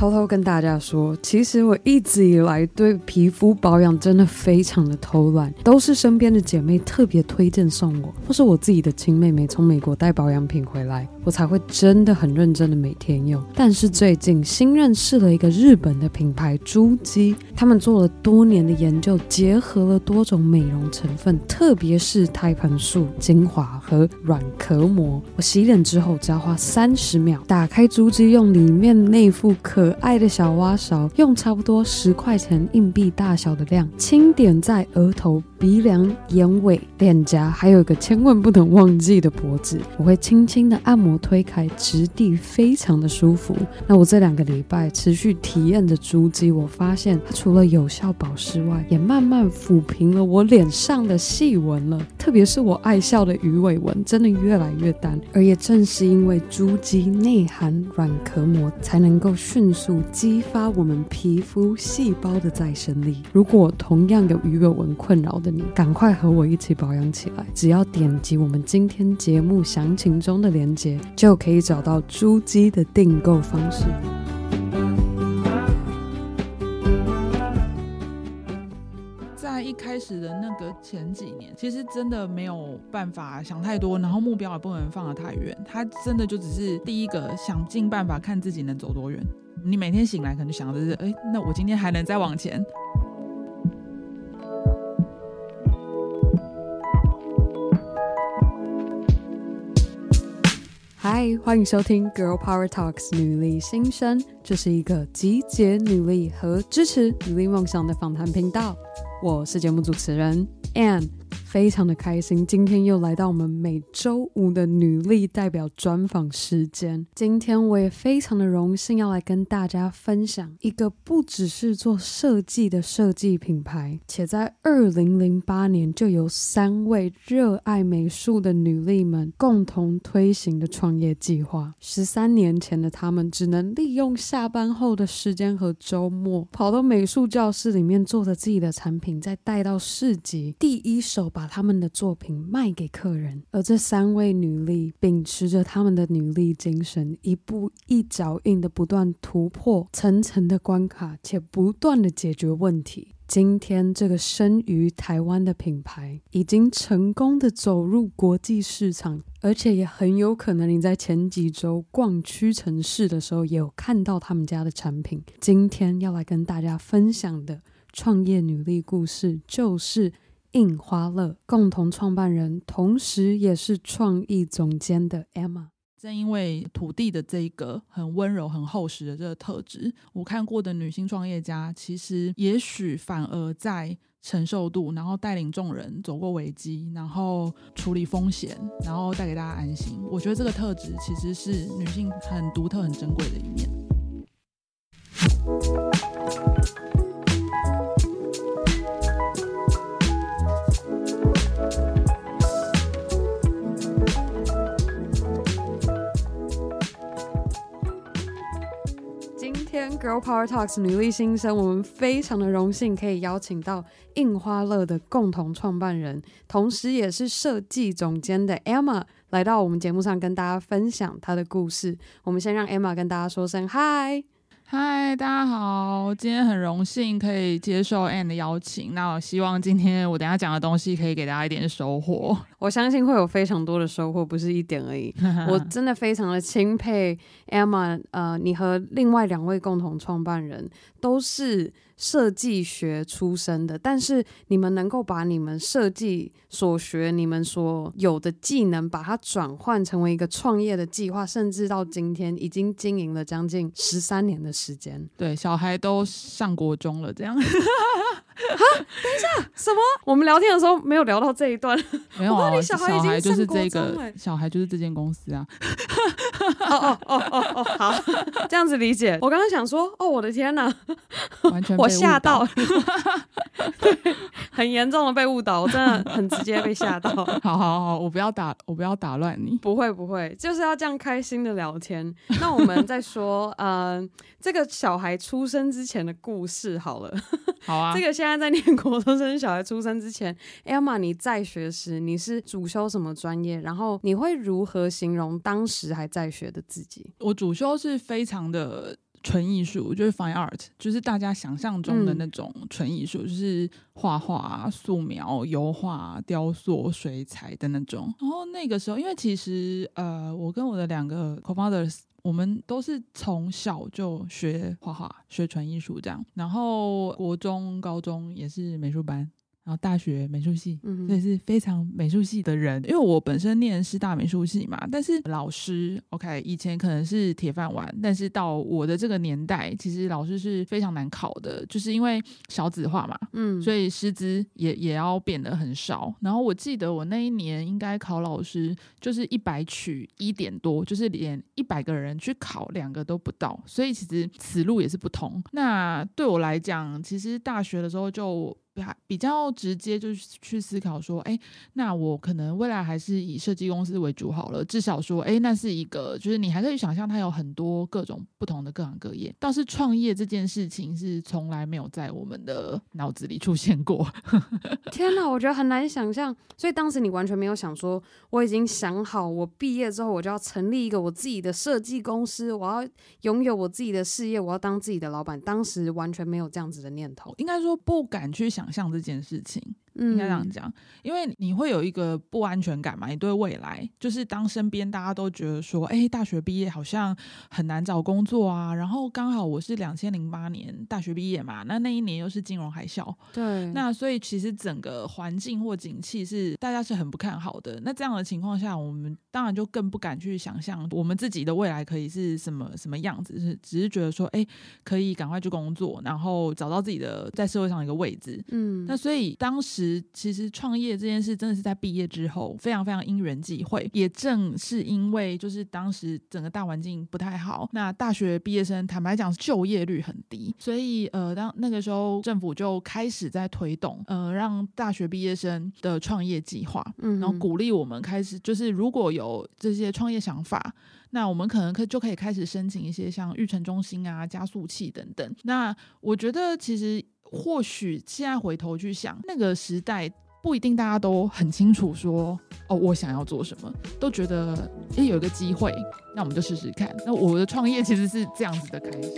偷偷跟大家说，其实我一直以来对皮肤保养真的非常的偷懒，都是身边的姐妹特别推荐送我，或是我自己的亲妹妹从美国带保养品回来，我才会真的很认真的每天用。但是最近新认识了一个日本的品牌珠肌，他们做了多年的研究，结合了多种美容成分，特别是胎盘素、精华和软壳膜。我洗脸之后只要花三十秒，打开珠肌，用里面那副可爱的小挖勺，用差不多十块钱硬币大小的量，轻点在额头。鼻梁、眼尾、脸颊，还有一个千万不能忘记的脖子，我会轻轻的按摩推开，质地非常的舒服。那我这两个礼拜持续体验着珠肌，我发现它除了有效保湿外，也慢慢抚平了我脸上的细纹了。特别是我爱笑的鱼尾纹，真的越来越淡。而也正是因为珠肌内含软壳膜，才能够迅速激发我们皮肤细胞的再生力。如果同样有鱼尾纹困扰的，你赶快和我一起保养起来！只要点击我们今天节目详情中的链接，就可以找到珠肌的订购方式。在一开始的那个前几年，其实真的没有办法想太多，然后目标也不能放得太远。他真的就只是第一个想尽办法看自己能走多远。你每天醒来可能想的是，哎，那我今天还能再往前？嗨，欢迎收听《Girl Power Talks》女力新生，这是一个集结女力和支持女力梦想的访谈频道。我是节目主持人 Ann。非常的开心，今天又来到我们每周五的女力代表专访时间。今天我也非常的荣幸要来跟大家分享一个不只是做设计的设计品牌，且在二零零八年就由三位热爱美术的女力们共同推行的创业计划。十三年前的他们只能利用下班后的时间和周末，跑到美术教室里面做着自己的产品，再带到市集，第一手把。把他们的作品卖给客人，而这三位女力秉持着他们的女力精神，一步一脚印的不断突破层层的关卡，且不断的解决问题。今天这个生于台湾的品牌，已经成功的走入国际市场，而且也很有可能你在前几周逛屈臣氏的时候，也有看到他们家的产品。今天要来跟大家分享的创业女力故事，就是。印花乐共同创办人，同时也是创意总监的 Emma。正因为土地的这一个很温柔、很厚实的这个特质，我看过的女性创业家，其实也许反而在承受度，然后带领众人走过危机，然后处理风险，然后带给大家安心。我觉得这个特质其实是女性很独特、很珍贵的一面。Girl Power Talks 女力新生，我们非常的荣幸可以邀请到印花乐的共同创办人，同时也是设计总监的 Emma 来到我们节目上跟大家分享她的故事。我们先让 Emma 跟大家说声嗨。嗨，大家好！今天很荣幸可以接受 Ann 的邀请。那我希望今天我等下讲的东西可以给大家一点收获。我相信会有非常多的收获，不是一点而已。我真的非常的钦佩 Emma，呃，你和另外两位共同创办人都是设计学出身的，但是你们能够把你们设计所学、你们所有的技能，把它转换成为一个创业的计划，甚至到今天已经经营了将近十三年的时间。对，小孩都上国中了，这样。啊，等一下，什么？我们聊天的时候没有聊到这一段。没有啊，小孩，小孩就是这个，小孩就是这间公司啊。哦哦哦哦哦，好，这样子理解。我刚刚想说，哦，我的天哪，完全被我吓到，对，很严重的被误导，我真的很直接被吓到。好好好，我不要打，我不要打乱你。不会不会，就是要这样开心的聊天。那我们再说，嗯、呃，这个小孩出生之前的故事好了。好啊，这个现在在念国中生小孩出生之前，Emma，你在学时你是主修什么专业？然后你会如何形容当时还在学的自己？我主修是非常的纯艺术，就是 fine art，就是大家想象中的那种纯艺术，嗯、就是画画、素描、油画、雕塑、水彩的那种。然后那个时候，因为其实呃，我跟我的两个 co-founders，我们都是从小就学画画、学纯艺术这样，然后国中、高中也是美术班。然后大学美术系，所以是非常美术系的人。因为我本身念师大美术系嘛，但是老师，OK，以前可能是铁饭碗，但是到我的这个年代，其实老师是非常难考的，就是因为少子化嘛，嗯，所以师资也也要变得很少。然后我记得我那一年应该考老师就是一百取一点多，就是连一百个人去考两个都不到，所以其实此路也是不同。那对我来讲，其实大学的时候就。比较直接，就是去思考说，哎，那我可能未来还是以设计公司为主好了。至少说，哎，那是一个，就是你还可以想象它有很多各种不同的各行各业。倒是创业这件事情是从来没有在我们的脑子里出现过。天哪，我觉得很难想象。所以当时你完全没有想说，我已经想好，我毕业之后我就要成立一个我自己的设计公司，我要拥有我自己的事业，我要当自己的老板。当时完全没有这样子的念头，应该说不敢去想。想象这件事情。应该这样讲，因为你会有一个不安全感嘛。你对未来，就是当身边大家都觉得说，哎，大学毕业好像很难找工作啊。然后刚好我是两千零八年大学毕业嘛，那那一年又是金融海啸，对。那所以其实整个环境或景气是大家是很不看好的。那这样的情况下，我们当然就更不敢去想象我们自己的未来可以是什么什么样子。是只是觉得说，哎，可以赶快去工作，然后找到自己的在社会上的一个位置。嗯。那所以当时。其实创业这件事真的是在毕业之后非常非常因缘际会，也正是因为就是当时整个大环境不太好，那大学毕业生坦白讲就业率很低，所以呃当那个时候政府就开始在推动呃让大学毕业生的创业计划，嗯然后鼓励我们开始就是如果有这些创业想法，那我们可能可就可以开始申请一些像育成中心啊、加速器等等。那我觉得其实。或许现在回头去想，那个时代不一定大家都很清楚说，哦，我想要做什么，都觉得诶，有一个机会，那我们就试试看。那我的创业其实是这样子的开始。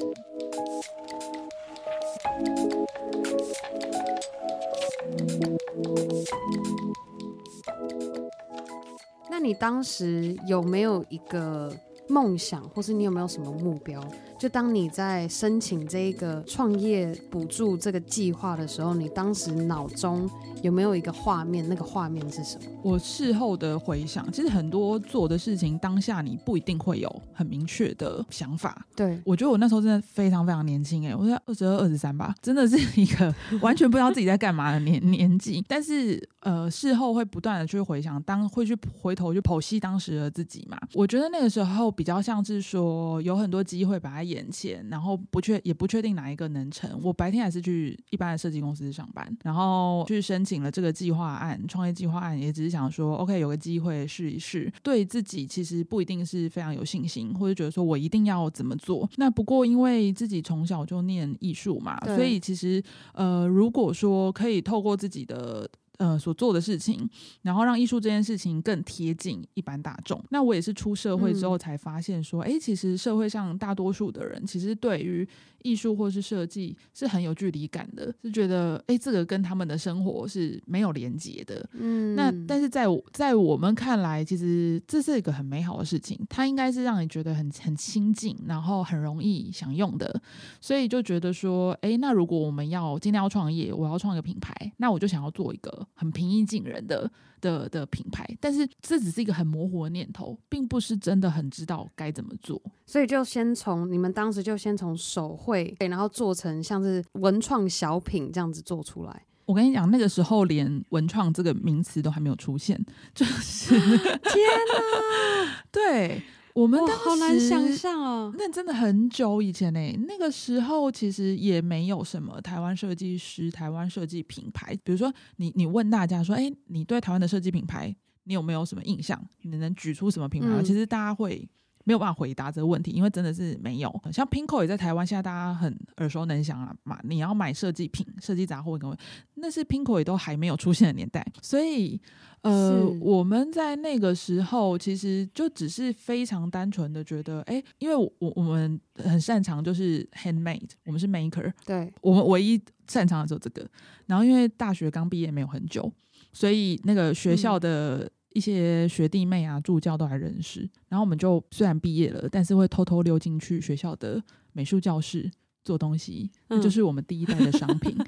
那你当时有没有一个梦想，或是你有没有什么目标？就当你在申请这个创业补助这个计划的时候，你当时脑中有没有一个画面？那个画面是什么？我事后的回想，其实很多做的事情，当下你不一定会有很明确的想法。对，我觉得我那时候真的非常非常年轻，哎，我在二十二、二十三吧，真的是一个完全不知道自己在干嘛的年 年纪。但是呃，事后会不断的去回想，当会去回头去剖析当时的自己嘛。我觉得那个时候比较像是说，有很多机会把它眼前，然后不确也不确定哪一个能成。我白天还是去一般的设计公司上班，然后去申请了这个计划案，创业计划案，也只是想说，OK，有个机会试一试。对自己其实不一定是非常有信心，或者觉得说我一定要怎么做。那不过因为自己从小就念艺术嘛，所以其实呃，如果说可以透过自己的。呃，所做的事情，然后让艺术这件事情更贴近一般大众。那我也是出社会之后才发现说，哎、嗯，其实社会上大多数的人，其实对于艺术或是设计是很有距离感的，是觉得，哎，这个跟他们的生活是没有连接的。嗯，那但是在在我们看来，其实这是一个很美好的事情，它应该是让你觉得很很亲近，然后很容易享用的。所以就觉得说，哎，那如果我们要今天要创业，我要创一个品牌，那我就想要做一个。很平易近人的的的品牌，但是这只是一个很模糊的念头，并不是真的很知道该怎么做。所以就先从你们当时就先从手绘，然后做成像是文创小品这样子做出来。我跟你讲，那个时候连文创这个名词都还没有出现，就是 天哪，对。我们好难想象哦，那真的很久以前呢。那个时候其实也没有什么台湾设计师、台湾设计品牌。比如说你，你你问大家说，哎，你对台湾的设计品牌，你有没有什么印象？你能举出什么品牌？嗯、其实大家会没有办法回答这个问题，因为真的是没有。像 Pinko 也在台湾，现在大家很耳熟能详啊，嘛，你要买设计品、设计杂货，各位，那是 Pinko 也都还没有出现的年代，所以。呃，我们在那个时候其实就只是非常单纯的觉得，哎，因为我我们很擅长就是 handmade，我们是 maker，对，我们唯一擅长的就是这个。然后因为大学刚毕业没有很久，所以那个学校的一些学弟妹啊、助教都还认识。然后我们就虽然毕业了，但是会偷偷溜进去学校的美术教室。做东西，那就是我们第一代的商品。嗯、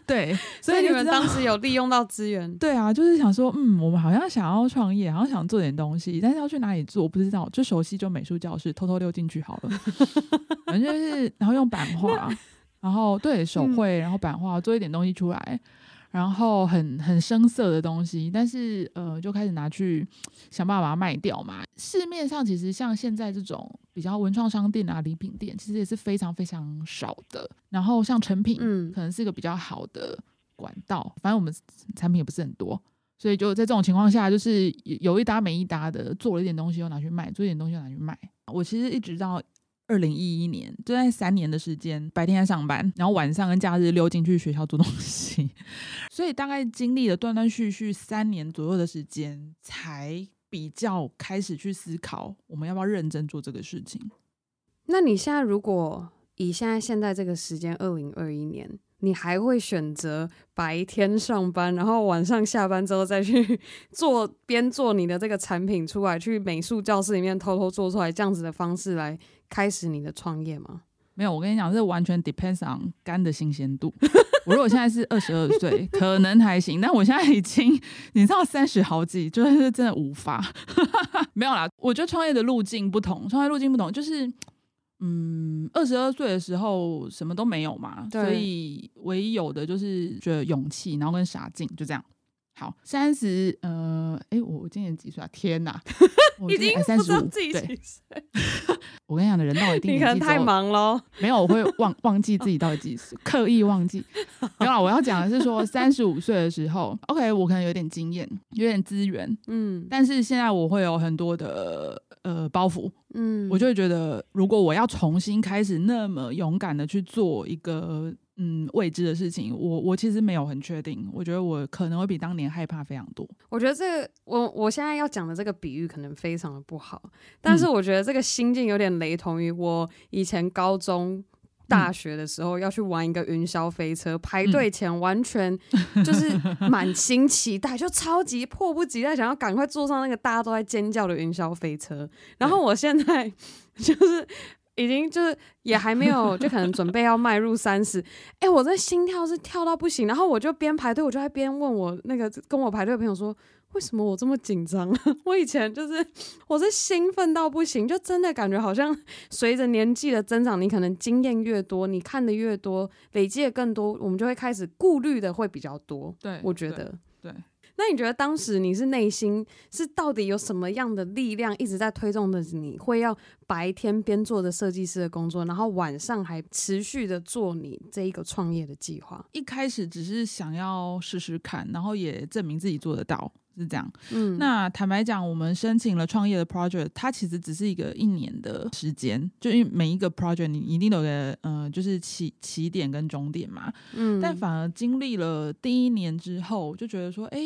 对，所以你们当时有利用到资源。对啊，就是想说，嗯，我们好像想要创业，好像想做点东西，但是要去哪里做，我不知道。就熟悉就美术教室，偷偷溜进去好了。反正就是，然后用版画，然后对手绘，然后版画做一点东西出来。然后很很生涩的东西，但是呃，就开始拿去想办法把它卖掉嘛。市面上其实像现在这种比较文创商店啊、礼品店，其实也是非常非常少的。然后像成品，嗯，可能是一个比较好的管道。反正我们产品也不是很多，所以就在这种情况下，就是有一搭没一搭的做了一点东西又拿去卖，做一点东西又拿去卖。我其实一直到。二零一一年，就在三年的时间，白天在上班，然后晚上跟假日溜进去学校做东西，所以大概经历了断断续续三年左右的时间，才比较开始去思考我们要不要认真做这个事情。那你现在如果以现在现在这个时间，二零二一年，你还会选择白天上班，然后晚上下班之后再去 做，边做你的这个产品出来，去美术教室里面偷偷做出来，这样子的方式来？开始你的创业吗？没有，我跟你讲，这完全 depends on 肝的新鲜度。我如果现在是二十二岁，可能还行，但我现在已经，你知道三十好几，就是真的无法。没有啦，我觉得创业的路径不同，创业路径不同，就是，嗯，二十二岁的时候什么都没有嘛，所以唯一有的就是觉得勇气，然后跟傻劲，就这样。好，三十，呃，哎，我我今年几岁啊？天哪，已经三十五自己几岁。我跟你讲的人到底 定，你可能太忙了。没有，我会忘忘记自己到底几岁，刻意忘记。没有，我要讲的是说，三十五岁的时候，OK，我可能有点经验，有点资源，嗯，但是现在我会有很多的呃包袱，嗯，我就会觉得，如果我要重新开始那么勇敢的去做一个。嗯，未知的事情，我我其实没有很确定。我觉得我可能会比当年害怕非常多。我觉得这个，我我现在要讲的这个比喻可能非常的不好，但是我觉得这个心境有点雷同于我以前高中、大学的时候要去玩一个云霄飞车，嗯、排队前完全就是满心期待，就超级迫不及待想要赶快坐上那个大家都在尖叫的云霄飞车。然后我现在 就是。已经就是也还没有，就可能准备要迈入三十。哎，我这心跳是跳到不行，然后我就边排队，我就在边问我那个跟我排队的朋友说，为什么我这么紧张？我以前就是我是兴奋到不行，就真的感觉好像随着年纪的增长，你可能经验越多，你看的越多，累积的更多，我们就会开始顾虑的会比较多。对，我觉得对。对那你觉得当时你是内心是到底有什么样的力量一直在推动着？你会要白天边做着设计师的工作，然后晚上还持续的做你这一个创业的计划？一开始只是想要试试看，然后也证明自己做得到，是这样。嗯，那坦白讲，我们申请了创业的 project，它其实只是一个一年的时间，就因为每一个 project 你一定有个呃，就是起起点跟终点嘛。嗯，但反而经历了第一年之后，就觉得说，哎。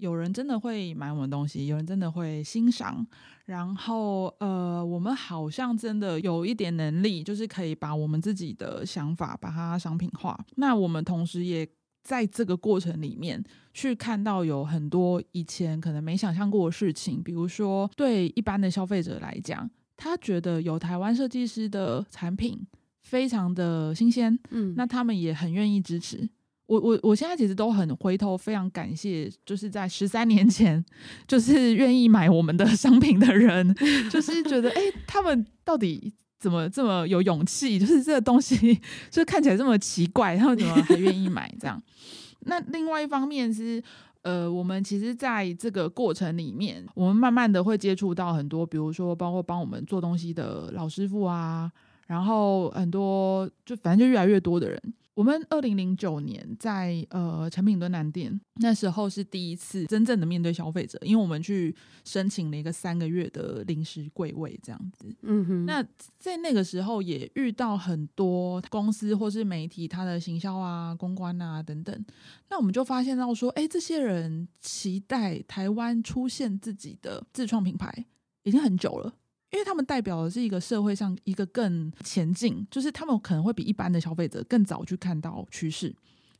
有人真的会买我们东西，有人真的会欣赏，然后呃，我们好像真的有一点能力，就是可以把我们自己的想法把它商品化。那我们同时也在这个过程里面去看到有很多以前可能没想象过的事情，比如说对一般的消费者来讲，他觉得有台湾设计师的产品非常的新鲜，嗯，那他们也很愿意支持。我我我现在其实都很回头，非常感谢，就是在十三年前，就是愿意买我们的 商品的人，就是觉得，哎、欸，他们到底怎么这么有勇气？就是这个东西，就看起来这么奇怪，他们怎么还愿意买？这样。那另外一方面是，呃，我们其实在这个过程里面，我们慢慢的会接触到很多，比如说包括帮我们做东西的老师傅啊，然后很多就反正就越来越多的人。我们二零零九年在呃诚品敦南店，那时候是第一次真正的面对消费者，因为我们去申请了一个三个月的临时柜位这样子。嗯哼，那在那个时候也遇到很多公司或是媒体，他的行销啊、公关啊等等，那我们就发现到说，哎，这些人期待台湾出现自己的自创品牌已经很久了。因为他们代表的是一个社会上一个更前进，就是他们可能会比一般的消费者更早去看到趋势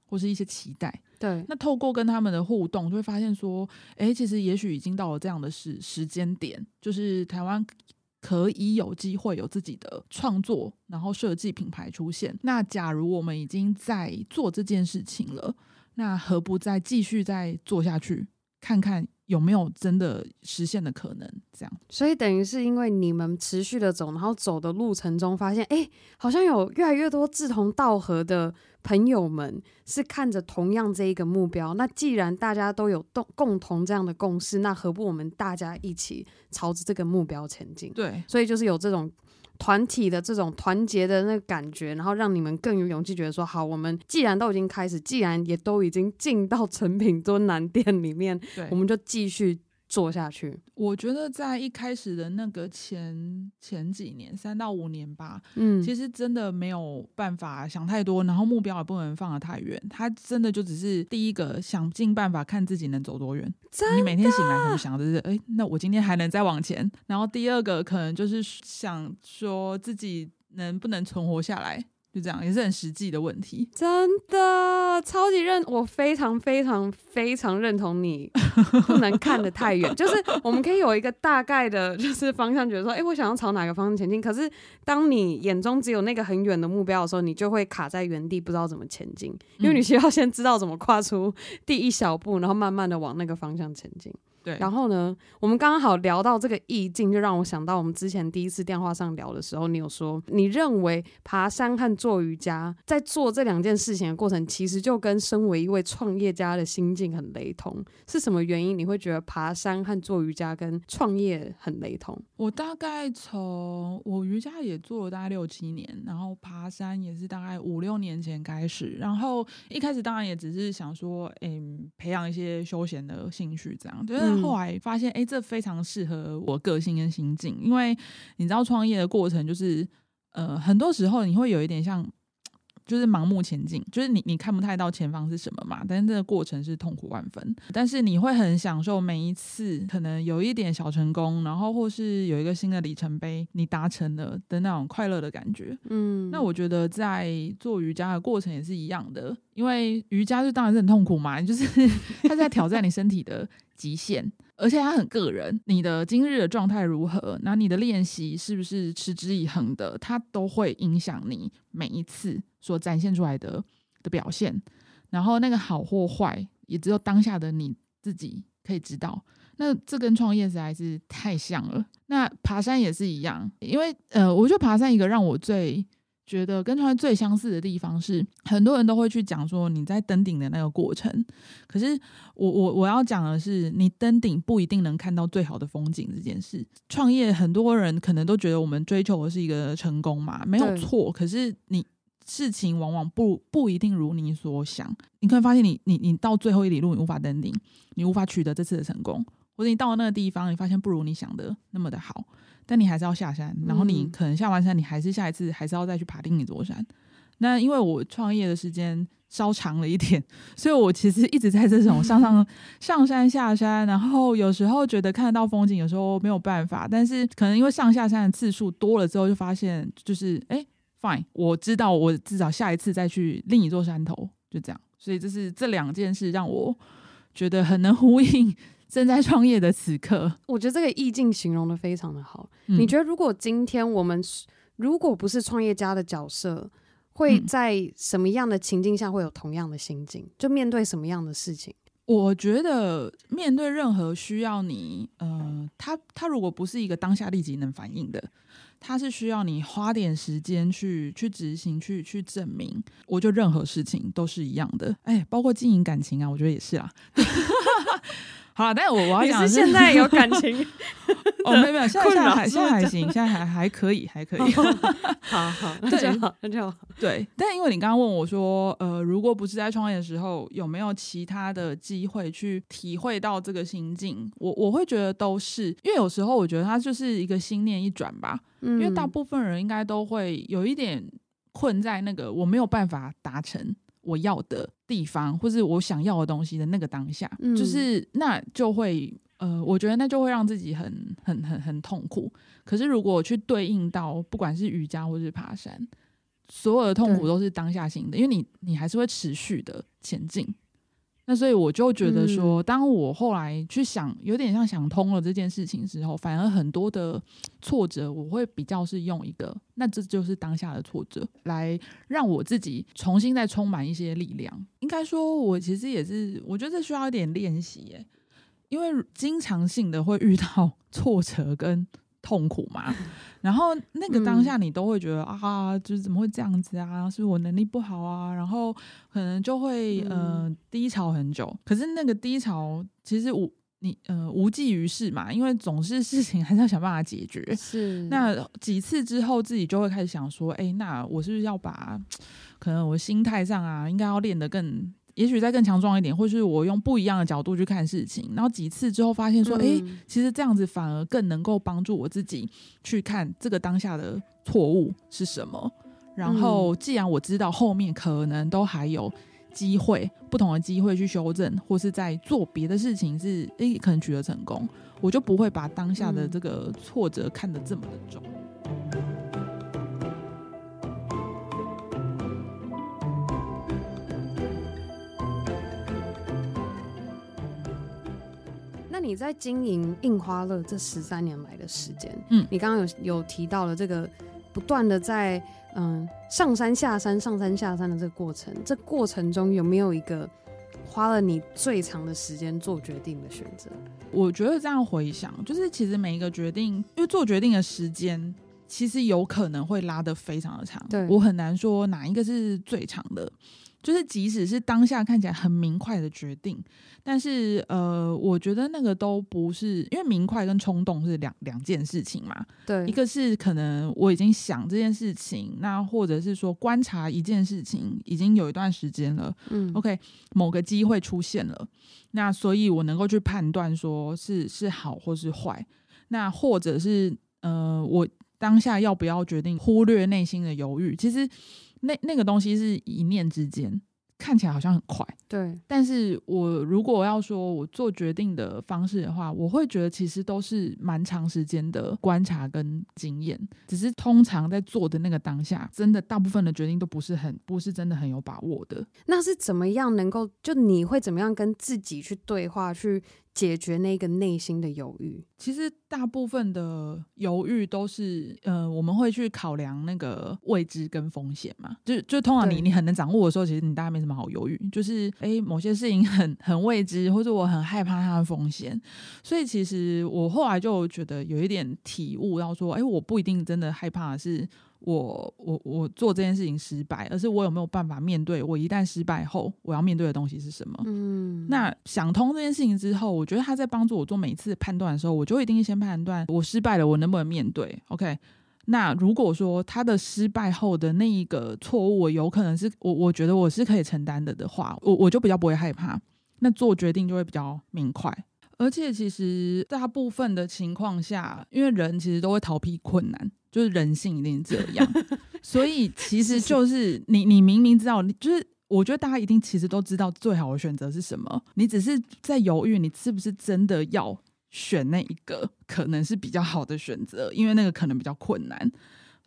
或是一些期待。对，那透过跟他们的互动，就会发现说，哎，其实也许已经到了这样的时时间点，就是台湾可以有机会有自己的创作，然后设计品牌出现。那假如我们已经在做这件事情了，那何不再继续再做下去，看看？有没有真的实现的可能？这样，所以等于是因为你们持续的走，然后走的路程中发现，哎，好像有越来越多志同道合的朋友们是看着同样这一个目标。那既然大家都有共共同这样的共识，那何不我们大家一起朝着这个目标前进？对，所以就是有这种。团体的这种团结的那个感觉，然后让你们更有勇气，觉得说好，我们既然都已经开始，既然也都已经进到成品多南店里面，对，我们就继续。做下去，我觉得在一开始的那个前前几年，三到五年吧，嗯，其实真的没有办法想太多，然后目标也不能放得太远。他真的就只是第一个想尽办法看自己能走多远。你每天醒来可能想的是，哎，那我今天还能再往前。然后第二个可能就是想说自己能不能存活下来。就这样，也是很实际的问题。真的超级认，我非常非常非常认同你，不能看得太远。就是我们可以有一个大概的，就是方向，觉得说，哎、欸，我想要朝哪个方向前进。可是当你眼中只有那个很远的目标的时候，你就会卡在原地，不知道怎么前进。因为你需要先知道怎么跨出第一小步，然后慢慢的往那个方向前进。对，然后呢，我们刚刚好聊到这个意境，就让我想到我们之前第一次电话上聊的时候，你有说你认为爬山和做瑜伽在做这两件事情的过程，其实就跟身为一位创业家的心境很雷同。是什么原因你会觉得爬山和做瑜伽跟创业很雷同？我大概从我瑜伽也做了大概六七年，然后爬山也是大概五六年前开始，然后一开始当然也只是想说，嗯，培养一些休闲的兴趣这样，就是。后来发现，哎，这非常适合我个性跟心境，因为你知道，创业的过程就是，呃，很多时候你会有一点像。就是盲目前进，就是你你看不太到前方是什么嘛，但是这个过程是痛苦万分，但是你会很享受每一次可能有一点小成功，然后或是有一个新的里程碑你达成了的那种快乐的感觉。嗯，那我觉得在做瑜伽的过程也是一样的，因为瑜伽就当然是很痛苦嘛，就是 它在挑战你身体的极限。而且它很个人，你的今日的状态如何，那你的练习是不是持之以恒的，它都会影响你每一次所展现出来的的表现。然后那个好或坏，也只有当下的你自己可以知道。那这跟创业实在是太像了。那爬山也是一样，因为呃，我觉得爬山一个让我最。觉得跟创业最相似的地方是，很多人都会去讲说你在登顶的那个过程。可是我我我要讲的是，你登顶不一定能看到最好的风景这件事。创业很多人可能都觉得我们追求的是一个成功嘛，没有错。可是你事情往往不不一定如你所想。你可以发现你，你你你到最后一里路，你无法登顶，你无法取得这次的成功，或者你到了那个地方，你发现不如你想的那么的好。但你还是要下山，然后你可能下完山，你还是下一次还是要再去爬另一座山。那因为我创业的时间稍长了一点，所以我其实一直在这种上上 上山下山，然后有时候觉得看得到风景，有时候没有办法。但是可能因为上下山的次数多了之后，就发现就是哎，fine，我知道我至少下一次再去另一座山头，就这样。所以这是这两件事让我觉得很能呼应。正在创业的此刻，我觉得这个意境形容的非常的好。嗯。你觉得如果今天我们如果不是创业家的角色，会在什么样的情境下会有同样的心境？就面对什么样的事情？我觉得面对任何需要你，呃，他他如果不是一个当下立即能反应的，他是需要你花点时间去去执行、去去证明。我觉得任何事情都是一样的，哎，包括经营感情啊，我觉得也是啊。好了，但是我我要讲的是现在有感情 哦，没有没有，现在现在还现在还行，现在还还可以，还可以。好好，那就好，那就好。对，但因为你刚刚问我说，呃，如果不是在创业的时候，有没有其他的机会去体会到这个心境？我我会觉得都是，因为有时候我觉得它就是一个心念一转吧。嗯，因为大部分人应该都会有一点困在那个我没有办法达成。我要的地方，或是我想要的东西的那个当下，嗯、就是那就会呃，我觉得那就会让自己很很很很痛苦。可是如果我去对应到，不管是瑜伽或是爬山，所有的痛苦都是当下性的，因为你你还是会持续的前进。那所以我就觉得说，当我后来去想，有点像想通了这件事情之后，反而很多的挫折，我会比较是用一个，那这就是当下的挫折，来让我自己重新再充满一些力量。应该说，我其实也是，我觉得这需要一点练习耶，因为经常性的会遇到 挫折跟。痛苦嘛，然后那个当下你都会觉得、嗯、啊，就是怎么会这样子啊？是我能力不好啊？然后可能就会呃低潮很久。可是那个低潮其实无你呃无济于事嘛，因为总是事情还是要想办法解决。是那几次之后，自己就会开始想说，哎，那我是不是要把 可能我心态上啊，应该要练得更。也许再更强壮一点，或是我用不一样的角度去看事情，然后几次之后发现说，哎、嗯，其实这样子反而更能够帮助我自己去看这个当下的错误是什么。然后，既然我知道后面可能都还有机会，不同的机会去修正，或是在做别的事情是哎可能取得成功，我就不会把当下的这个挫折看得这么的重。你在经营印花乐这十三年来的时间，嗯，你刚刚有有提到了这个不断的在嗯上山下山上山下山的这个过程，这过程中有没有一个花了你最长的时间做决定的选择？我觉得这样回想，就是其实每一个决定，因为做决定的时间其实有可能会拉得非常的长，对，我很难说哪一个是最长的。就是即使是当下看起来很明快的决定，但是呃，我觉得那个都不是，因为明快跟冲动是两两件事情嘛。对，一个是可能我已经想这件事情，那或者是说观察一件事情已经有一段时间了，嗯，OK，某个机会出现了，那所以我能够去判断说是是好或是坏，那或者是呃，我当下要不要决定忽略内心的犹豫，其实。那那个东西是一念之间，看起来好像很快，对。但是我如果要说我做决定的方式的话，我会觉得其实都是蛮长时间的观察跟经验。只是通常在做的那个当下，真的大部分的决定都不是很不是真的很有把握的。那是怎么样能够就你会怎么样跟自己去对话去？解决那个内心的犹豫，其实大部分的犹豫都是，呃，我们会去考量那个未知跟风险嘛。就就通常你你很能掌握的时候，其实你大概没什么好犹豫。就是诶，某些事情很很未知，或者我很害怕它的风险。所以其实我后来就觉得有一点体悟，到说，哎，我不一定真的害怕的是。我我我做这件事情失败，而是我有没有办法面对？我一旦失败后，我要面对的东西是什么？嗯，那想通这件事情之后，我觉得他在帮助我做每一次判断的时候，我就一定先判断我失败了，我能不能面对？OK？那如果说他的失败后的那一个错误，我有可能是我我觉得我是可以承担的的话，我我就比较不会害怕，那做决定就会比较明快。而且其实大部分的情况下，因为人其实都会逃避困难。就是人性一定这样，所以其实就是你，你明明知道，你就是我觉得大家一定其实都知道最好的选择是什么，你只是在犹豫，你是不是真的要选那一个可能是比较好的选择，因为那个可能比较困难，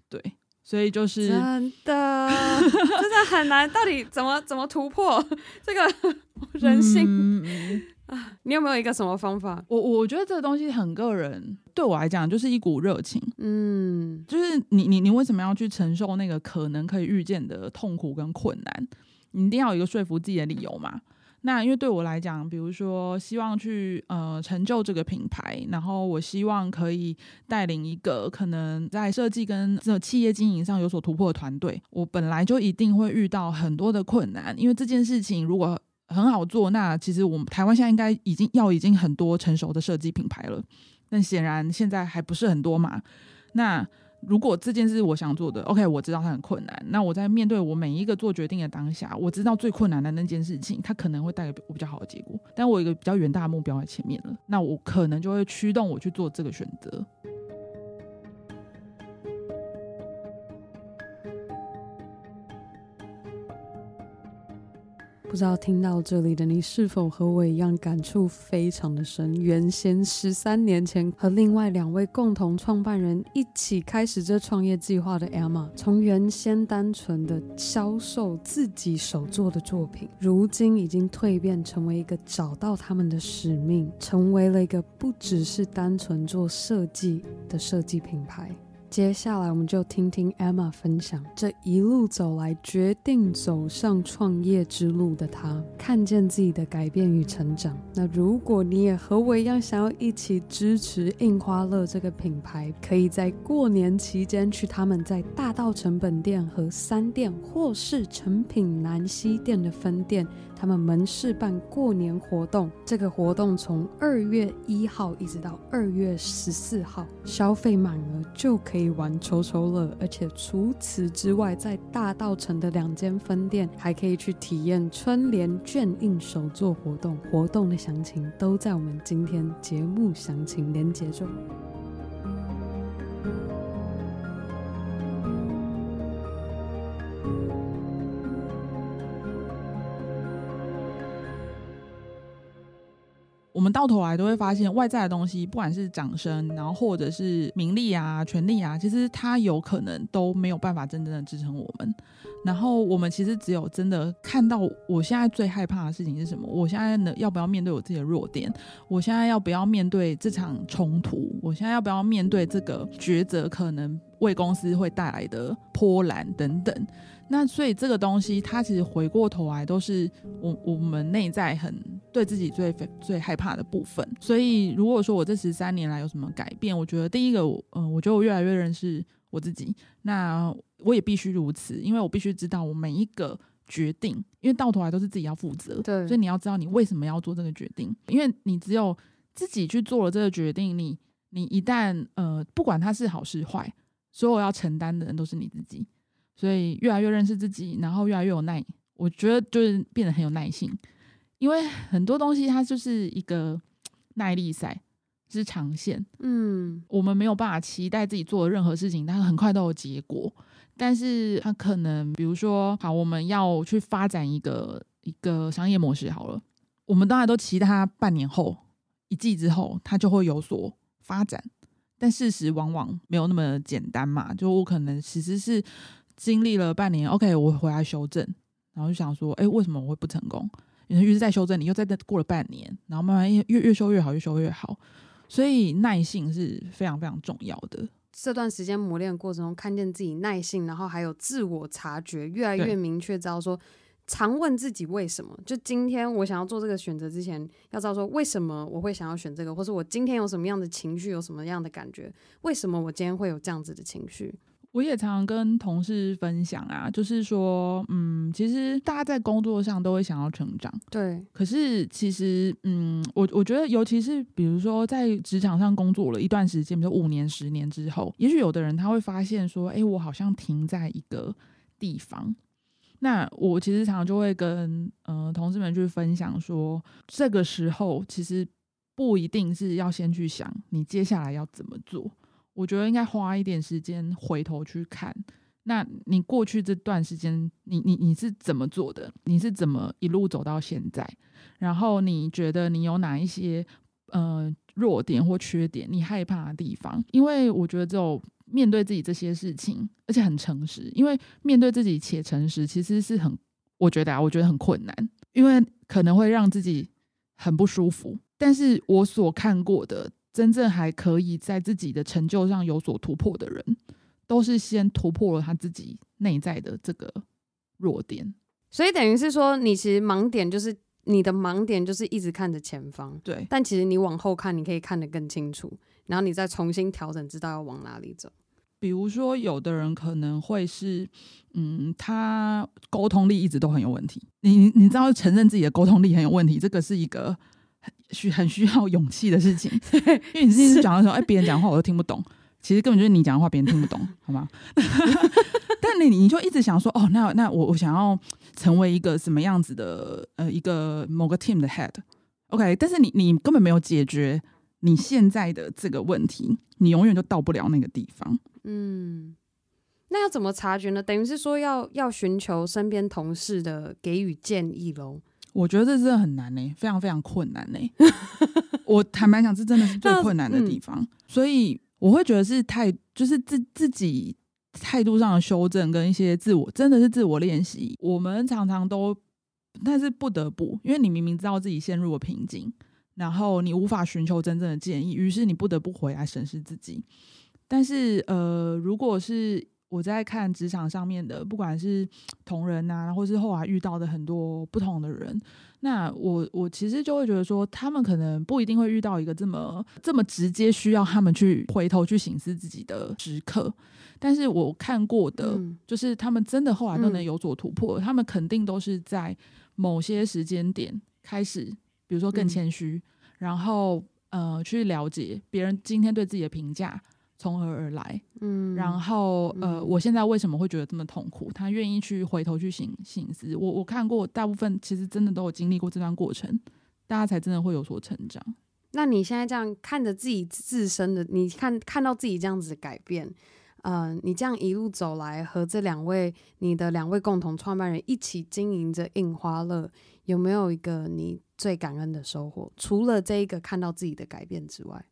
对，所以就是真的真的很难，到底怎么怎么突破 这个 人性？嗯啊，你有没有一个什么方法？我我觉得这个东西很个人，对我来讲就是一股热情。嗯，就是你你你为什么要去承受那个可能可以预见的痛苦跟困难？你一定要有一个说服自己的理由嘛。那因为对我来讲，比如说希望去呃成就这个品牌，然后我希望可以带领一个可能在设计跟这企业经营上有所突破的团队，我本来就一定会遇到很多的困难，因为这件事情如果很好做，那其实我们台湾现在应该已经要已经很多成熟的设计品牌了，但显然现在还不是很多嘛。那如果这件事我想做的，OK，我知道它很困难。那我在面对我每一个做决定的当下，我知道最困难的那件事情，它可能会带给我比较好的结果。但我有一个比较远大的目标在前面了，那我可能就会驱动我去做这个选择。不知道听到这里的你是否和我一样感触非常的深？原先十三年前和另外两位共同创办人一起开始这创业计划的 Emma，从原先单纯的销售自己手做的作品，如今已经蜕变成为一个找到他们的使命，成为了一个不只是单纯做设计的设计品牌。接下来，我们就听听 Emma 分享这一路走来，决定走上创业之路的她，看见自己的改变与成长。那如果你也和我一样，想要一起支持印花乐这个品牌，可以在过年期间去他们在大道成本店和三店，或是诚品南西店的分店。他们门市办过年活动，这个活动从二月一号一直到二月十四号，消费满额就可以玩抽抽乐，而且除此之外，在大稻城的两间分店还可以去体验春联卷印手作活动。活动的详情都在我们今天节目详情连结中。我们到头来都会发现，外在的东西，不管是掌声，然后或者是名利啊、权力啊，其实它有可能都没有办法真正的支撑我们。然后我们其实只有真的看到，我现在最害怕的事情是什么？我现在呢，要不要面对我自己的弱点？我现在要不要面对这场冲突？我现在要不要面对这个抉择可能为公司会带来的波澜等等？那所以这个东西，它其实回过头来都是我我们内在很对自己最最害怕的部分。所以如果说我这十三年来有什么改变，我觉得第一个，嗯，我觉得我越来越认识我自己。那我也必须如此，因为我必须知道我每一个决定，因为到头来都是自己要负责。对，所以你要知道你为什么要做这个决定，因为你只有自己去做了这个决定，你你一旦呃，不管它是好是坏，所有要承担的人都是你自己。所以越来越认识自己，然后越来越有耐，我觉得就是变得很有耐性，因为很多东西它就是一个耐力赛，是长线。嗯，我们没有办法期待自己做的任何事情，它很快都有结果。但是它可能，比如说，好，我们要去发展一个一个商业模式，好了，我们当然都期待它半年后、一季之后，它就会有所发展。但事实往往没有那么简单嘛，就我可能其实是。经历了半年，OK，我回来修正，然后就想说，哎，为什么我会不成功？于是再修正，你又再过了半年，然后慢慢越越修越好，越修越好。所以耐性是非常非常重要的。这段时间磨练的过程中，看见自己耐性，然后还有自我察觉，越来越明确，知道说常问自己为什么。就今天我想要做这个选择之前，要知道说为什么我会想要选这个，或者我今天有什么样的情绪，有什么样的感觉，为什么我今天会有这样子的情绪。我也常常跟同事分享啊，就是说，嗯，其实大家在工作上都会想要成长，对。可是其实，嗯，我我觉得，尤其是比如说在职场上工作了一段时间，比如五年、十年之后，也许有的人他会发现说，哎，我好像停在一个地方。那我其实常常就会跟嗯、呃、同事们去分享说，这个时候其实不一定是要先去想你接下来要怎么做。我觉得应该花一点时间回头去看，那你过去这段时间，你你你是怎么做的？你是怎么一路走到现在？然后你觉得你有哪一些呃弱点或缺点？你害怕的地方？因为我觉得只有面对自己这些事情，而且很诚实，因为面对自己且诚实，其实是很我觉得啊，我觉得很困难，因为可能会让自己很不舒服。但是我所看过的。真正还可以在自己的成就上有所突破的人，都是先突破了他自己内在的这个弱点。所以等于是说，你其实盲点就是你的盲点就是一直看着前方，对。但其实你往后看，你可以看得更清楚，然后你再重新调整，知道要往哪里走。比如说，有的人可能会是，嗯，他沟通力一直都很有问题。你你知道，承认自己的沟通力很有问题，这个是一个很需 很需要勇气的事情。因为你自己讲的时候，哎，别人讲话我都听不懂，其实根本就是你讲的话别人听不懂，好吗？但你你就一直想说，哦，那那我我想要成为一个什么样子的呃一个某个 team 的 head，OK？Okay，但是你你根本没有解决。你现在的这个问题，你永远就到不了那个地方。嗯，那要怎么察觉呢？等于是说要要寻求身边同事的给予建议喽。我觉得这真的很难呢、欸，非常非常困难呢、欸。我坦白讲，这真的是最困难的地方。嗯、所以我会觉得是态，就是自自己态度上的修正跟一些自我，真的是自我练习。我们常常都，但是不得不，因为你明明知道自己陷入了瓶颈。然后你无法寻求真正的建议，于是你不得不回来审视自己。但是，呃，如果是我在看职场上面的，不管是同仁啊，或是后来遇到的很多不同的人，那我我其实就会觉得说，他们可能不一定会遇到一个这么这么直接需要他们去回头去省思自己的时刻。但是我看过的，嗯、就是他们真的后来都能有所突破，嗯、他们肯定都是在某些时间点开始。比如说更谦虚，嗯、然后呃去了解别人今天对自己的评价从何而来，嗯，然后呃、嗯、我现在为什么会觉得这么痛苦？他愿意去回头去醒醒思。我我看过大部分其实真的都有经历过这段过程，大家才真的会有所成长。那你现在这样看着自己自身的，你看看到自己这样子的改变，呃，你这样一路走来和这两位你的两位共同创办人一起经营着印花乐，有没有一个你最感恩的收获，除了这一个看到自己的改变之外，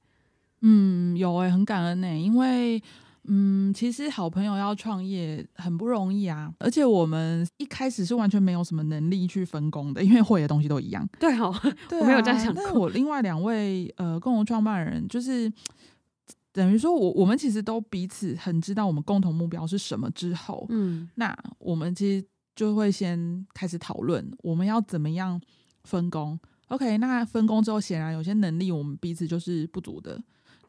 嗯，有哎、欸，很感恩呢、欸，因为嗯，其实好朋友要创业很不容易啊，而且我们一开始是完全没有什么能力去分工的，因为会的东西都一样。对哦，我没有这样想过。我另外两位呃共同创办人，就是等于说我我们其实都彼此很知道我们共同目标是什么之后，嗯，那我们其实就会先开始讨论我们要怎么样。分工，OK，那分工之后，显然有些能力我们彼此就是不足的。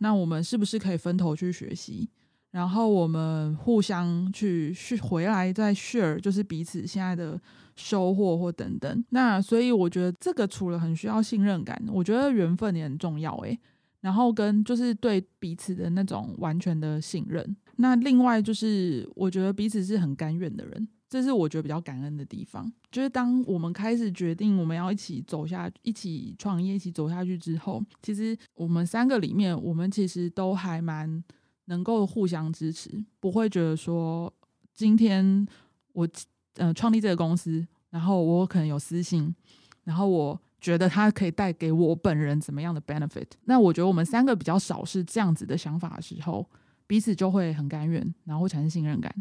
那我们是不是可以分头去学习？然后我们互相去去回来再 share，就是彼此现在的收获或等等。那所以我觉得这个除了很需要信任感，我觉得缘分也很重要诶。然后跟就是对彼此的那种完全的信任。那另外就是我觉得彼此是很甘愿的人。这是我觉得比较感恩的地方，就是当我们开始决定我们要一起走下，一起创业，一起走下去之后，其实我们三个里面，我们其实都还蛮能够互相支持，不会觉得说今天我呃创立这个公司，然后我可能有私心，然后我觉得它可以带给我本人怎么样的 benefit，那我觉得我们三个比较少是这样子的想法的时候，彼此就会很甘愿，然后产生信任感。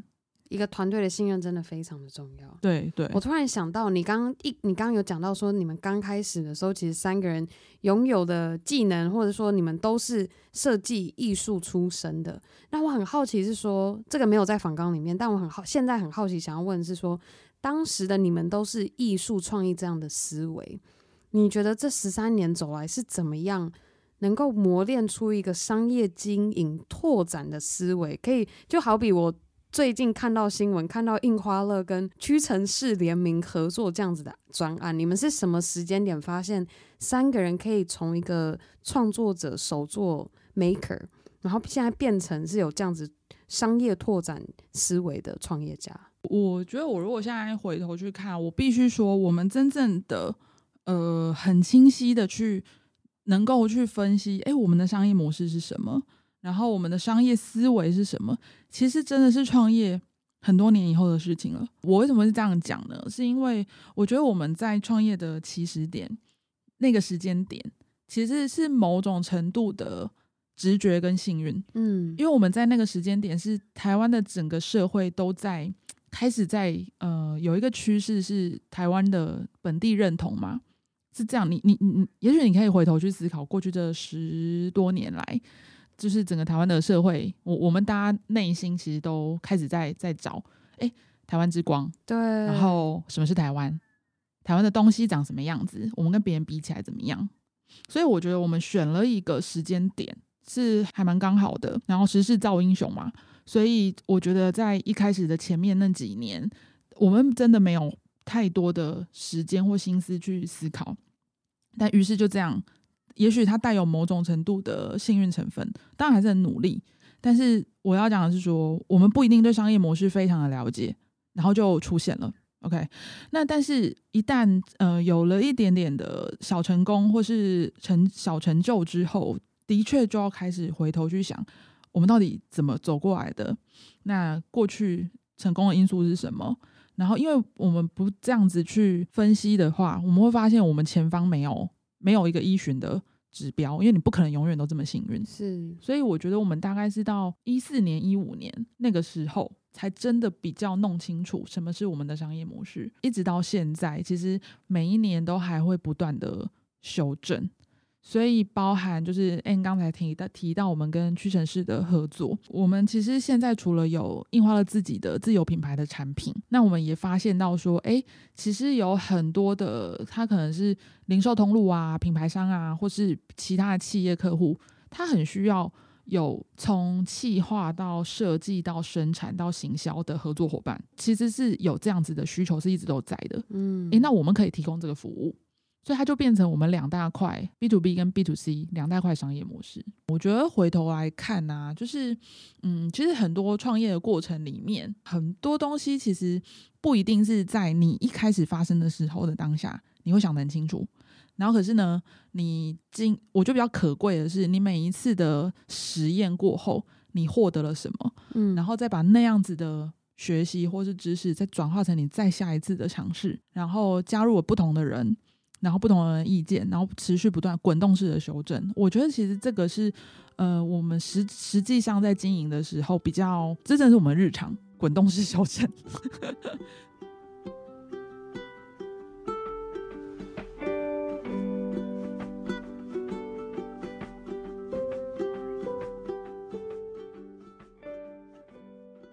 一个团队的信任真的非常的重要。对对，我突然想到，你刚刚一，你刚刚有讲到说，你们刚开始的时候，其实三个人拥有的技能，或者说你们都是设计艺术出身的。那我很好奇是说，这个没有在访纲里面，但我很好，现在很好奇，想要问是说，当时的你们都是艺术创意这样的思维，你觉得这十三年走来是怎么样能够磨练出一个商业经营拓展的思维？可以就好比我。最近看到新闻，看到印花乐跟屈臣氏联名合作这样子的专案，你们是什么时间点发现三个人可以从一个创作者、手作 maker，然后现在变成是有这样子商业拓展思维的创业家？我觉得，我如果现在回头去看，我必须说，我们真正的呃很清晰的去能够去分析，哎，我们的商业模式是什么？然后我们的商业思维是什么？其实真的是创业很多年以后的事情了。我为什么是这样讲呢？是因为我觉得我们在创业的起始点，那个时间点，其实是某种程度的直觉跟幸运。嗯，因为我们在那个时间点是台湾的整个社会都在开始在呃有一个趋势是台湾的本地认同嘛，是这样。你你你，也许你可以回头去思考过去这十多年来。就是整个台湾的社会，我我们大家内心其实都开始在在找，哎、欸，台湾之光，对，然后什么是台湾？台湾的东西长什么样子？我们跟别人比起来怎么样？所以我觉得我们选了一个时间点，是还蛮刚好的。然后时势造英雄嘛，所以我觉得在一开始的前面那几年，我们真的没有太多的时间或心思去思考。但于是就这样，也许它带有某种程度的幸运成分，当然还是很努力。但是我要讲的是说，我们不一定对商业模式非常的了解，然后就出现了。OK，那但是，一旦呃有了一点点的小成功或是成小成就之后，的确就要开始回头去想，我们到底怎么走过来的？那过去成功的因素是什么？然后，因为我们不这样子去分析的话，我们会发现我们前方没有没有一个依循的指标，因为你不可能永远都这么幸运。是，所以我觉得我们大概是到一四年、一五年那个时候。才真的比较弄清楚什么是我们的商业模式，一直到现在，其实每一年都还会不断的修正，所以包含就是 Anne 刚才提到提到我们跟屈臣氏的合作，我们其实现在除了有印花了自己的自有品牌的产品，那我们也发现到说，哎，其实有很多的，他可能是零售通路啊、品牌商啊，或是其他的企业客户，他很需要。有从企划到设计到生产到行销的合作伙伴，其实是有这样子的需求，是一直都在的。嗯，诶，那我们可以提供这个服务，所以它就变成我们两大块 B to B 跟 B to C 两大块商业模式。我觉得回头来看呢、啊，就是嗯，其实很多创业的过程里面，很多东西其实不一定是在你一开始发生的时候的当下，你会想得很清楚。然后可是呢，你经我觉得比较可贵的是，你每一次的实验过后，你获得了什么？嗯，然后再把那样子的学习或是知识，再转化成你再下一次的尝试，然后加入了不同的人，然后不同的意见，然后持续不断滚动式的修正。我觉得其实这个是呃，我们实实际上在经营的时候比较，这正是我们日常滚动式修正。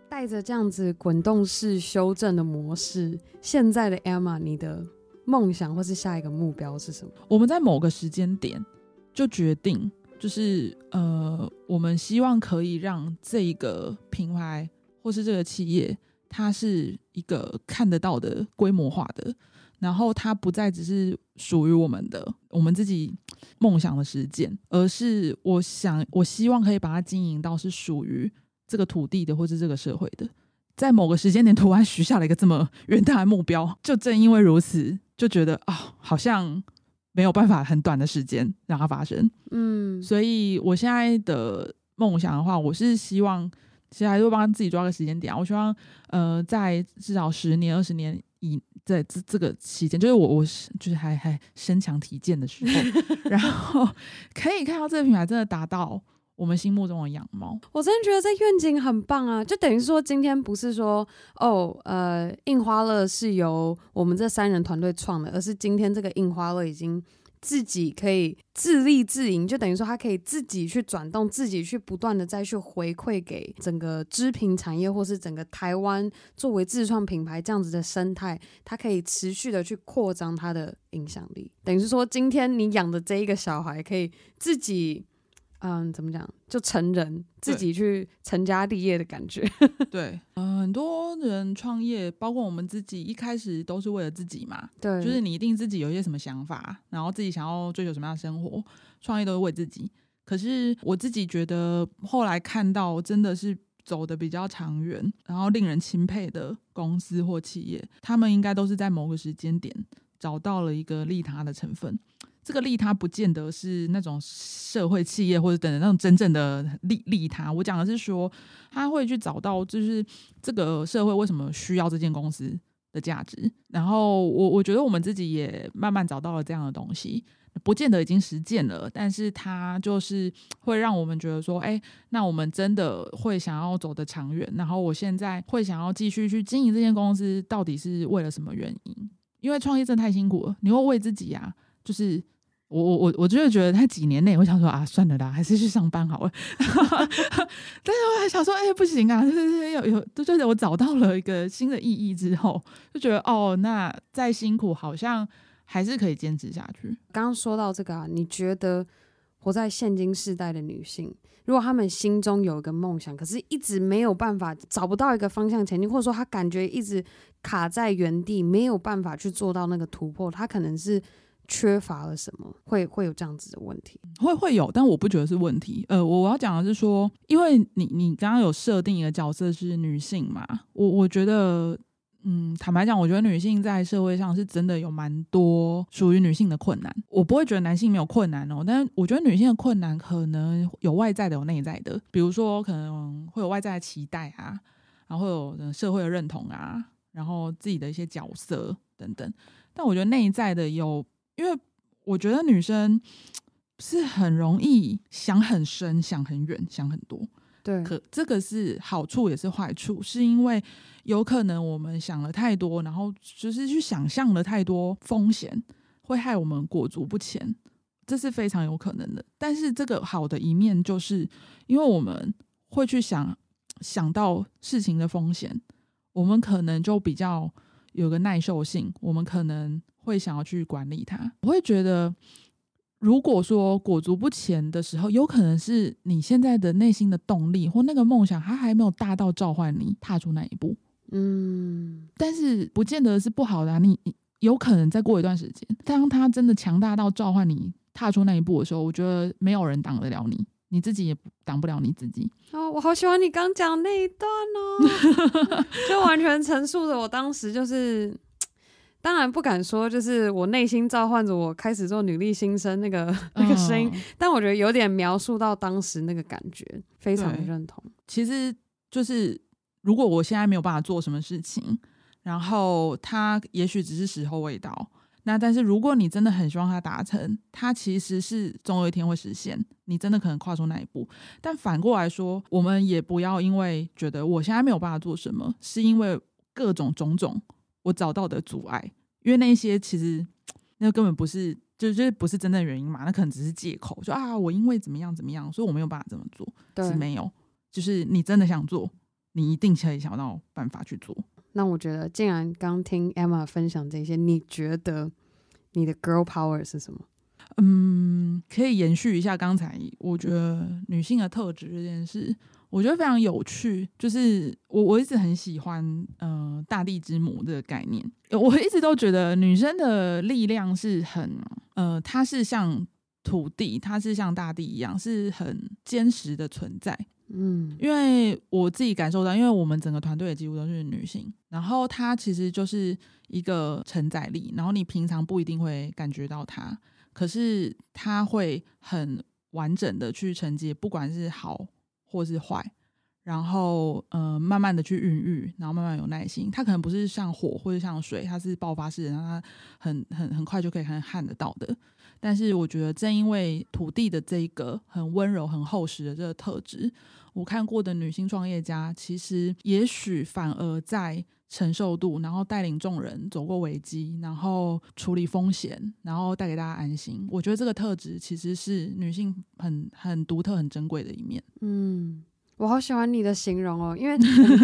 带着这样子滚动式修正的模式，现在的 Emma，你的梦想或是下一个目标是什么？我们在某个时间点就决定，就是呃，我们希望可以让这一个品牌或是这个企业，它是一个看得到的规模化的，然后它不再只是属于我们的，我们自己梦想的实践，而是我想，我希望可以把它经营到是属于。这个土地的，或是这个社会的，在某个时间点突然许下了一个这么远大的目标，就正因为如此，就觉得啊、哦，好像没有办法很短的时间让它发生。嗯，所以我现在的梦想的话，我是希望，其实还是帮自己抓个时间点啊。我希望，呃，在至少十年、二十年以在这这个期间，就是我我是就是还还身强体健的时候，然后可以看到这个品牌真的达到。我们心目中的养猫，我真的觉得这愿景很棒啊！就等于说，今天不是说哦，呃，印花乐是由我们这三人团队创的，而是今天这个印花乐已经自己可以自立自营，就等于说它可以自己去转动，自己去不断的再去回馈给整个织品产业，或是整个台湾作为自创品牌这样子的生态，它可以持续的去扩张它的影响力。等于是说，今天你养的这一个小孩可以自己。嗯，怎么讲？就成人自己去成家立业的感觉。对，嗯、呃，很多人创业，包括我们自己，一开始都是为了自己嘛。对，就是你一定自己有一些什么想法，然后自己想要追求什么样的生活，创业都是为自己。可是我自己觉得，后来看到真的是走的比较长远，然后令人钦佩的公司或企业，他们应该都是在某个时间点找到了一个利他的成分。这个利他不见得是那种社会企业或者等等那种真正的利利他，我讲的是说他会去找到就是这个社会为什么需要这间公司的价值。然后我我觉得我们自己也慢慢找到了这样的东西，不见得已经实践了，但是它就是会让我们觉得说，哎，那我们真的会想要走得长远。然后我现在会想要继续去经营这间公司，到底是为了什么原因？因为创业真的太辛苦了，你会为自己呀、啊，就是。我我我我就是觉得他几年内，我想说啊，算了啦，还是去上班好了。但是我还想说，哎、不行啊，就是有有，就觉得我找到了一个新的意义之后，就觉得哦，那再辛苦，好像还是可以坚持下去。刚刚说到这个啊，你觉得活在现今世代的女性，如果她们心中有一个梦想，可是一直没有办法找不到一个方向前进，或者说她感觉一直卡在原地，没有办法去做到那个突破，她可能是缺乏了什么，会会有这样子的问题，会会有，但我不觉得是问题。呃，我我要讲的是说，因为你你刚刚有设定一个角色是女性嘛，我我觉得。嗯，坦白讲，我觉得女性在社会上是真的有蛮多属于女性的困难。我不会觉得男性没有困难哦，但是我觉得女性的困难可能有外在的，有内在的。比如说，可能会有外在的期待啊，然后有社会的认同啊，然后自己的一些角色等等。但我觉得内在的有，因为我觉得女生是很容易想很深、想很远、想很多。对，可这个是好处也是坏处，是因为有可能我们想了太多，然后就是去想象了太多风险，会害我们裹足不前，这是非常有可能的。但是这个好的一面就是，因为我们会去想想到事情的风险，我们可能就比较有个耐受性，我们可能会想要去管理它。我会觉得。如果说裹足不前的时候，有可能是你现在的内心的动力或那个梦想，它还没有大到召唤你踏出那一步。嗯，但是不见得是不好的啊。你有可能再过一段时间，当他真的强大到召唤你踏出那一步的时候，我觉得没有人挡得了你，你自己也挡不了你自己。哦，我好喜欢你刚讲那一段哦，就完全陈述着我当时就是。当然不敢说，就是我内心召唤着我开始做女力新生那个 那个声音，嗯，但我觉得有点描述到当时那个感觉，非常的认同。其实就是如果我现在没有办法做什么事情，然后它也许只是时候未到，那但是如果你真的很希望它达成，它其实是总有一天会实现，你真的可能跨出那一步。但反过来说，我们也不要因为觉得我现在没有办法做什么，是因为各种种种。我找到的阻碍，因为那些其实那根本不是，就就是不是真正的原因嘛，那可能只是借口，说啊，我因为怎么样怎么样，所以我没有办法这么做，是没有，就是你真的想做，你一定可以想到办法去做。那我觉得，既然刚听 Emma 分享这些，你觉得你的 girl power 是什么？嗯，可以延续一下刚才，我觉得女性的特质这件事。我觉得非常有趣，就是我我一直很喜欢呃大地之母这个概念，我一直都觉得女生的力量是很呃，它是像土地，它是像大地一样，是很坚实的存在。嗯，因为我自己感受到，因为我们整个团队也几乎都是女性，然后她其实就是一个承载力，然后你平常不一定会感觉到她，可是她会很完整的去承接，不管是好。或是坏，然后呃，慢慢的去孕育，然后慢慢有耐心。它可能不是像火或者像水，它是爆发式的，让它很很很快就可以看看得到的。但是我觉得，正因为土地的这一个很温柔、很厚实的这个特质，我看过的女性创业家，其实也许反而在。承受度，然后带领众人走过危机，然后处理风险，然后带给大家安心。我觉得这个特质其实是女性很很独特、很珍贵的一面。嗯，我好喜欢你的形容哦，因为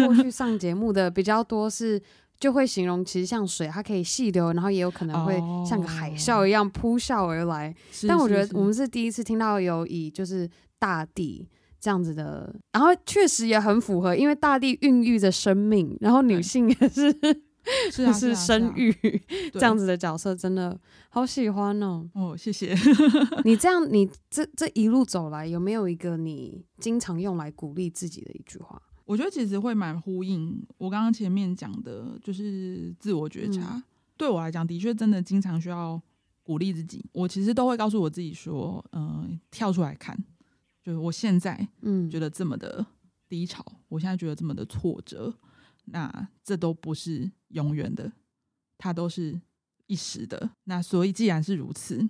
过去上节目的比较多是就会形容，其实像水，它可以细流，然后也有可能会像个海啸一样扑啸而来。哦，但我觉得我们是第一次听到有以就是大地。这样子的，然后确实也很符合，因为大地孕育着生命，然后女性也是 是、啊、是生育、啊啊、这样子的角色，真的好喜欢哦。哦，谢谢 你这样，你这这一路走来，有没有一个你经常用来鼓励自己的一句话？我觉得其实会蛮呼应我刚刚前面讲的，就是自我觉察。嗯、对我来讲，的确真的经常需要鼓励自己。我其实都会告诉我自己说，嗯、呃，跳出来看。就是我现在嗯觉得这么的低潮，嗯，我现在觉得这么的挫折，那这都不是永远的，它都是一时的。那所以既然是如此，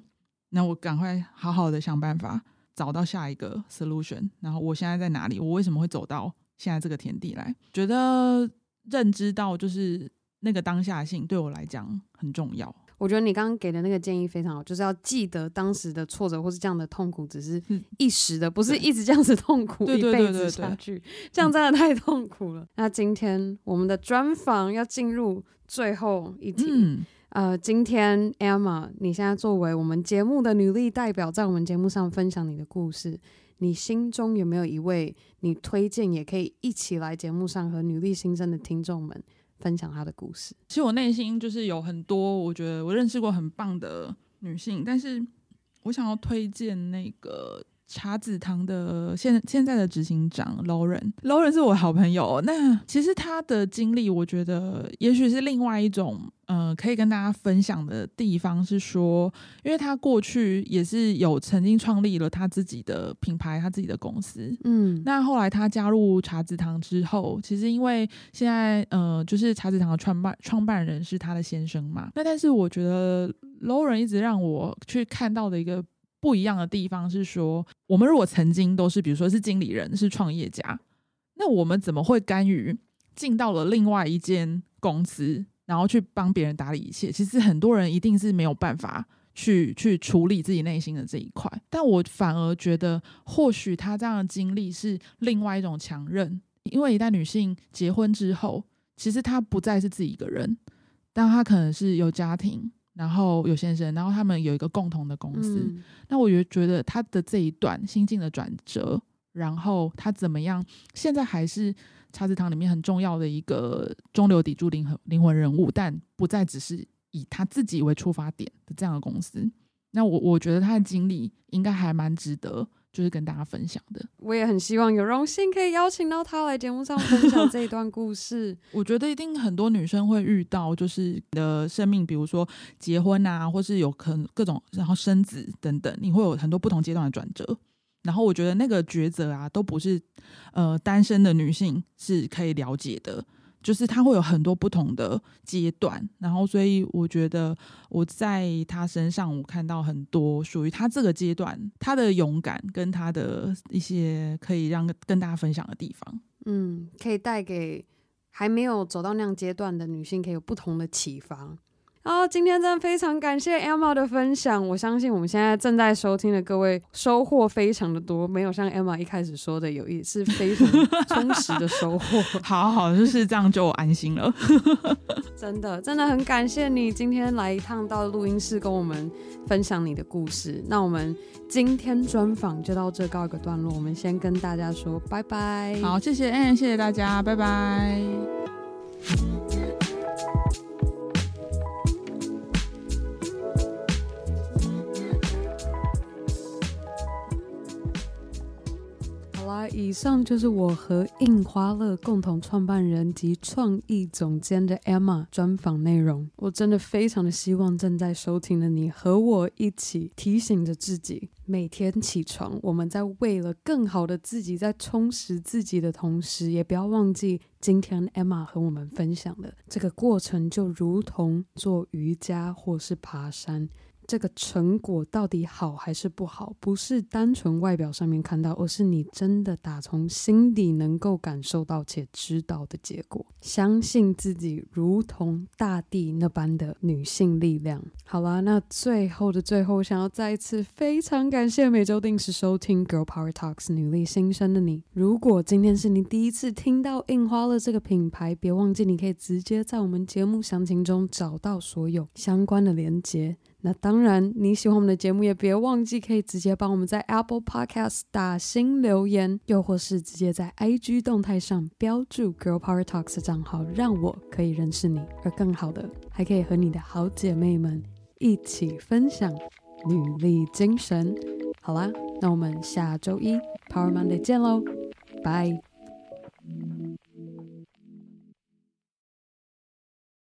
那我赶快好好的想办法找到下一个 solution。然后我现在在哪里？我为什么会走到现在这个田地来？觉得认知到就是那个当下性对我来讲很重要。我觉得你刚刚给的那个建议非常好，就是要记得当时的挫折或是这样的痛苦只是一时的，不是一直这样子痛苦一辈子下去，这样真的太痛苦了。那今天我们的专访要进入最后一题，嗯，呃，今天 Emma，你现在作为我们节目的女力代表，在我们节目上分享你的故事，你心中有没有一位你推荐也可以一起来节目上和女力新生的听众们分享她的故事？其实我内心就是有很多，我觉得我认识过很棒的女性，但是我想要推荐那个。茶子堂的现现在的执行长 Lauren，Lauren 是我好朋友。那其实他的经历，我觉得也许是另外一种，呃，可以跟大家分享的地方是说，因为他过去也是有曾经创立了他自己的品牌，他自己的公司。嗯，那后来他加入茶子堂之后，其实因为现在呃，就是茶子堂的创办创办人是他的先生嘛。那但是我觉得 Lauren 一直让我去看到的一个。不一样的地方是说，我们如果曾经都是，比如说是经理人，是创业家，那我们怎么会甘于进到了另外一间公司，然后去帮别人打理一切？其实很多人一定是没有办法去去处理自己内心的这一块。但我反而觉得，或许他这样的经历是另外一种强韧，因为一旦女性结婚之后，其实她不再是自己一个人，但她可能是有家庭。然后有先生，然后他们有一个共同的公司。嗯、那我也觉得他的这一段心境的转折，然后他怎么样，现在还是茶子堂里面很重要的一个中流砥柱灵魂灵魂人物，但不再只是以他自己为出发点的这样的公司。那我我觉得他的经历应该还蛮值得。就是跟大家分享的，我也很希望有荣幸可以邀请到他来节目上分享这一段故事。我觉得一定很多女生会遇到，就是你的生命，比如说结婚啊，或是有可能各种，然后生子等等，你会有很多不同阶段的转折。然后我觉得那个抉择啊，都不是呃单身的女性是可以了解的。就是他会有很多不同的阶段，然后所以我觉得我在他身上我看到很多属于他这个阶段他的勇敢跟他的一些可以让跟大家分享的地方，嗯，可以带给还没有走到那样阶段的女性，可以有不同的启发。好，今天真的非常感谢 Emma 的分享。我相信我们现在正在收听的各位收获非常的多，没有像 Emma 一开始说的有一是非常 充实的收获。好好，就是这样就安心了。真的，真的很感谢你今天来一趟到录音室跟我们分享你的故事。那我们今天专访就到这告一个段落，我们先跟大家说拜拜。好，谢谢，嗯，谢谢大家，拜拜。以上就是我和印花乐共同创办人及创意总监的 Emma 专访内容。我真的非常的希望正在收听的你和我一起提醒着自己，每天起床，我们在为了更好的自己，在充实自己的同时，也不要忘记今天 Emma 和我们分享的这个过程，就如同做瑜伽或是爬山。这个成果到底好还是不好，不是单纯外表上面看到，而是你真的打从心底能够感受到且知道的结果。相信自己，如同大地那般的女性力量。好啦，那最后的最后，想要再一次非常感谢每周定时收听《Girl Power Talks》女力新生的你。如果今天是你第一次听到印花乐这个品牌，别忘记你可以直接在我们节目详情中找到所有相关的连接。那当然，你喜欢我们的节目，也别忘记可以直接帮我们在 Apple Podcast 打新留言，又或是直接在 IG 动态上标注 Girl Power Talks 的账号，让我可以认识你。而更好的，还可以和你的好姐妹们一起分享女力精神。好啦，那我们下周一 Power Monday 见喽，拜。